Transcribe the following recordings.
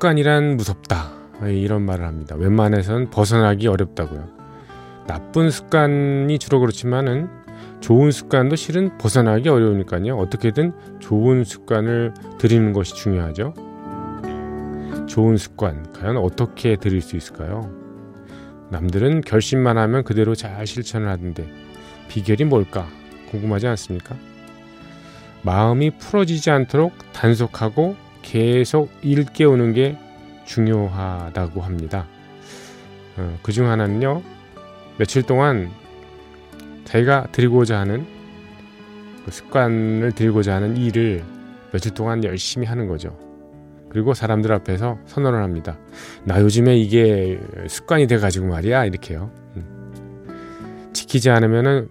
습관이란 무섭다 이런 말을 합니다. 웬만해선 벗어나기 어렵다고요. 나쁜 습관이 주로 그렇지만은 좋은 습관도 실은 벗어나기 어려우니까요. 어떻게든 좋은 습관을 들이는 것이 중요하죠. 좋은 습관, 과연 어떻게 들일 수 있을까요? 남들은 결심만 하면 그대로 잘 실천을 하던데 비결이 뭘까 궁금하지 않습니까? 마음이 풀어지지 않도록 단속하고 계속 일깨우는 게 중요하다고 합니다. 어, 그중 하나는요, 며칠 동안 자기가 드리고자 하는 그 습관을 들고자 하는 일을 며칠 동안 열심히 하는 거죠. 그리고 사람들 앞에서 선언을 합니다. 나 요즘에 이게 습관이 돼가지고 말이야 이렇게요. 음. 지키지 않으면은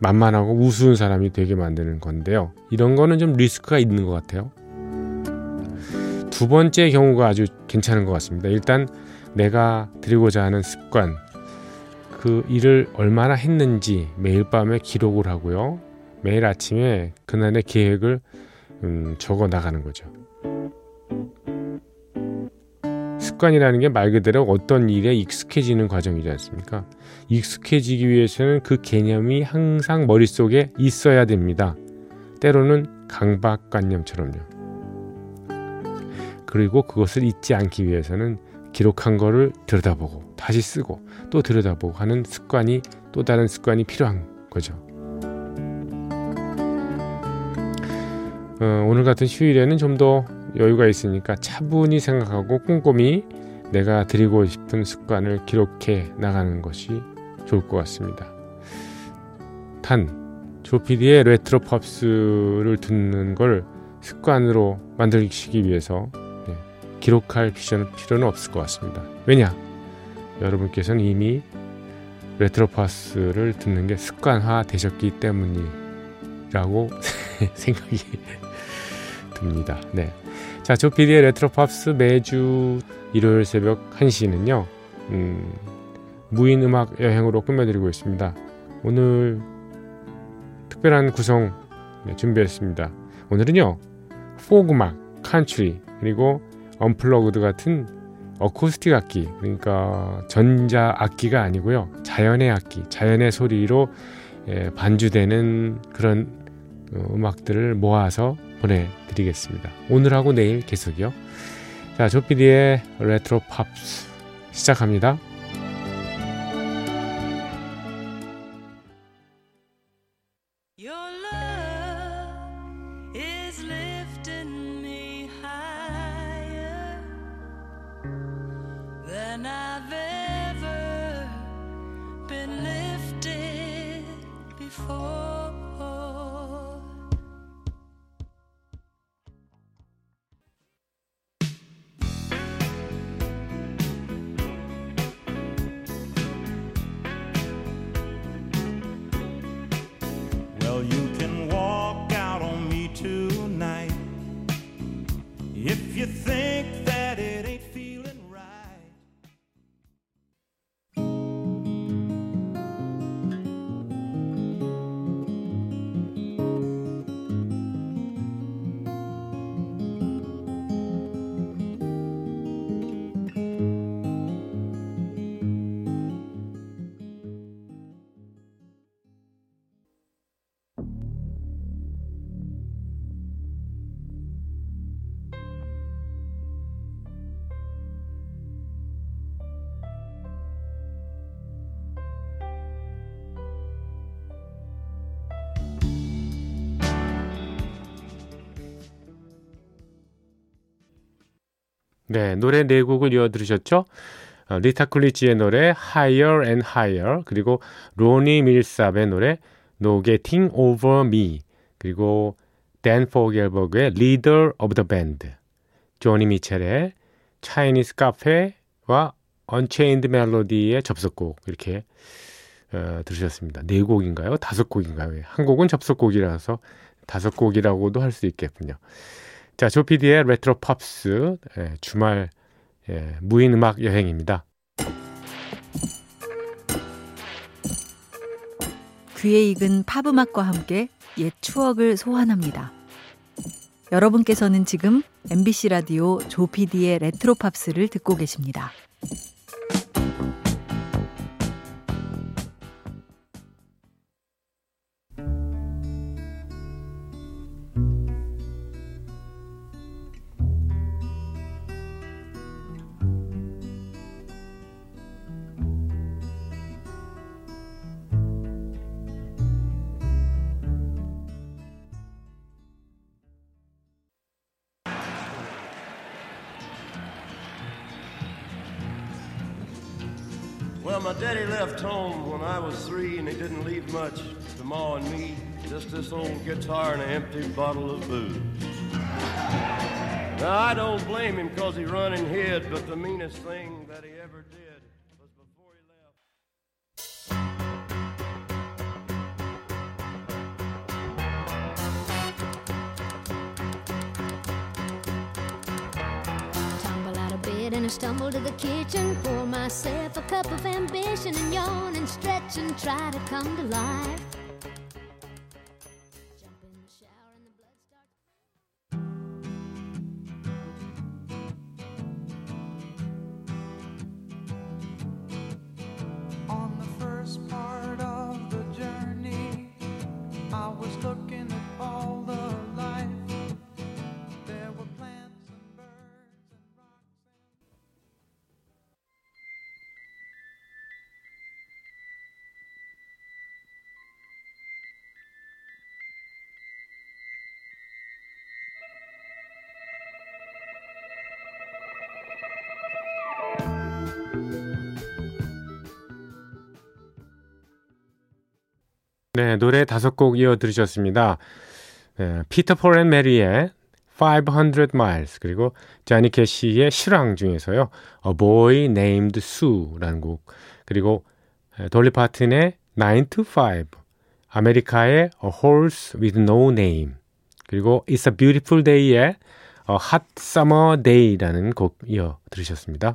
만만하고 우스운 사람이 되게 만드는 건데요. 이런 거는 좀 리스크가 있는 것 같아요. 두 번째 경우가 아주 괜찮은 것 같습니다. 일단 내가 드리고자 하는 습관, 그 일을 얼마나 했는지 매일 밤에 기록을 하고요. 매일 아침에 그날의 계획을 음, 적어 나가는 거죠. 습관이라는 게 말 그대로 어떤 일에 익숙해지는 과정이지 않습니까? 익숙해지기 위해서는 그 개념이 항상 머릿속에 있어야 됩니다. 때로는 강박관념처럼요. 그리고 그것을 잊지 않기 위해서는 기록한 거를 들여다보고 다시 쓰고 또 들여다보고 하는 습관이 또 다른 습관이 필요한 거죠. 어, 오늘 같은 휴일에는 좀 더 여유가 있으니까 차분히 생각하고 꼼꼼히 내가 드리고 싶은 습관을 기록해 나가는 것이 좋을 것 같습니다. 단, 조피디의 레트로 팝스를 듣는 걸 습관으로 만들기 위해서 기록할 필요는 없을 것 같습니다. 왜냐? 여러분께서는 이미 레트로 팝스를 듣는 게 습관화 되셨기 때문이라고 생각이 듭니다. 네. 자, 조피디의 레트로팝스 매주 일요일 새벽 1시는요, 음, 무인 음악 여행으로 꾸며드리고 있습니다. 오늘 특별한 구성 네, 준비했습니다. 오늘은요, 포크 음악, 컨트리, 그리고 unplugged 같은 어쿠스틱 악기 그러니까 전자 악기가 아니고요. 자연의 악기 자연의 소리로 예, 반주되는 그런 어, 음악들을 모아서 보내드리겠습니다. 오늘하고 내일 계속이요. 자 조피디의 레트로 팝스 시작합니다 Oh. 네, 노래 네 곡을 이어 들으셨죠? 어, 리타 쿨리지의 노래 Higher and Higher 그리고 로니 밀삽의 노래 No Getting Over Me 그리고 댄 포겔버그의 Leader of the Band 조니 미첼의 Chinese Cafe와 Unchained Melody의 접속곡 이렇게 어, 들으셨습니다. 네 곡인가요? 다섯 곡인가요? 한 곡은 접속곡이라서 다섯 곡이라고도 할 수 있겠군요. 자, 조피디의 레트로 팝스 예, 주말 예, 무인 음악 여행입니다. 귀에 익은 팝 음악과 함께 옛 추억을 소환합니다. 여러분께서는 지금 MBC 라디오 조피디의 레트로 팝스를 듣고 계십니다. Well, my daddy left home when I was three, and he didn't leave much to Ma and me. Just this old guitar and an empty bottle of booze. Now, I don't blame him because he run and hid, but the meanest thing that he ever did and stumble to the kitchen. Pour myself a cup of ambition and yawn and stretch and try to come to life. 네, 노래 다섯 곡 이어 들으셨습니다. 네, 피터 폴 앤 메리의 500 miles 그리고 자니 캐시의 실황 중에서요. A Boy Named Sue라는 곡 그리고 에, 돌리 파튼의 9 to 5 아메리카의 A Horse with No Name 그리고 It's a Beautiful Day의 A Hot Summer Day라는 곡 이어 들으셨습니다.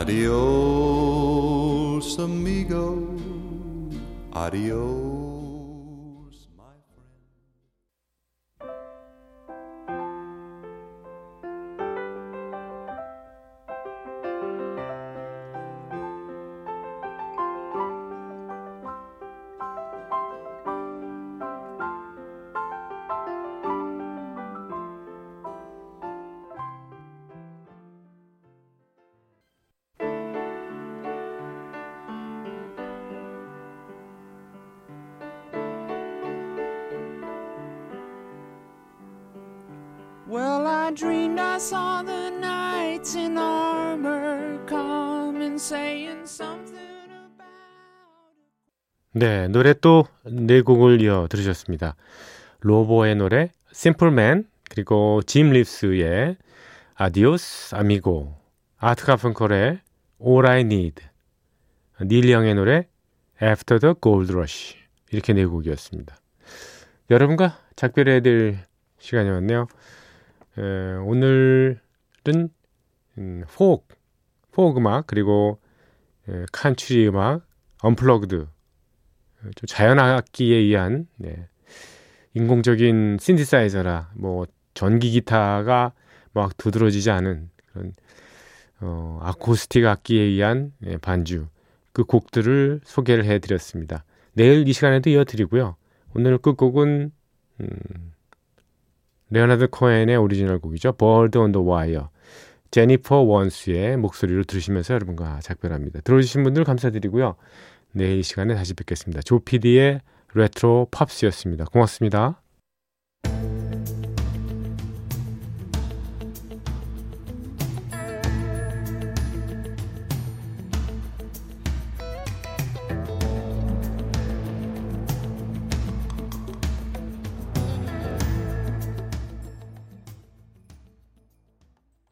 Adios, amigo. Adios, I dreamed I saw the knights in armor coming, saying something about. 네, 노래 또 네 곡을 이어 들으셨습니다. 로보의 노래 Man 그리고 짐 리브스의 Adios Amigo 아트 가펑컬의 All I Need, 닐 영의 노래 After the Gold Rush 이렇게 네 곡이었습니다. 여러분과 작별해야 될 시간이 왔네요. 에, 오늘은 음, 포크, 포크 음악 그리고 에, 컨트리 음악, unplugged 좀 자연악기에 의한 네, 인공적인 신디사이저나 뭐 전기 기타가 막 두드러지지 않은 그런 어, 아코스틱 악기에 의한 예, 반주 그 곡들을 소개를 해드렸습니다. 내일 이 시간에도 이어드리고요. 오늘 끝곡은 음, 레오나드 코엔의 오리지널 곡이죠. Bird on the Wire. 제니퍼 원스의 목소리로 들으시면서 여러분과 작별합니다. 들어주신 분들 감사드리고요. 내일 이 시간에 다시 뵙겠습니다. 조피디의 레트로 팝스였습니다. 고맙습니다.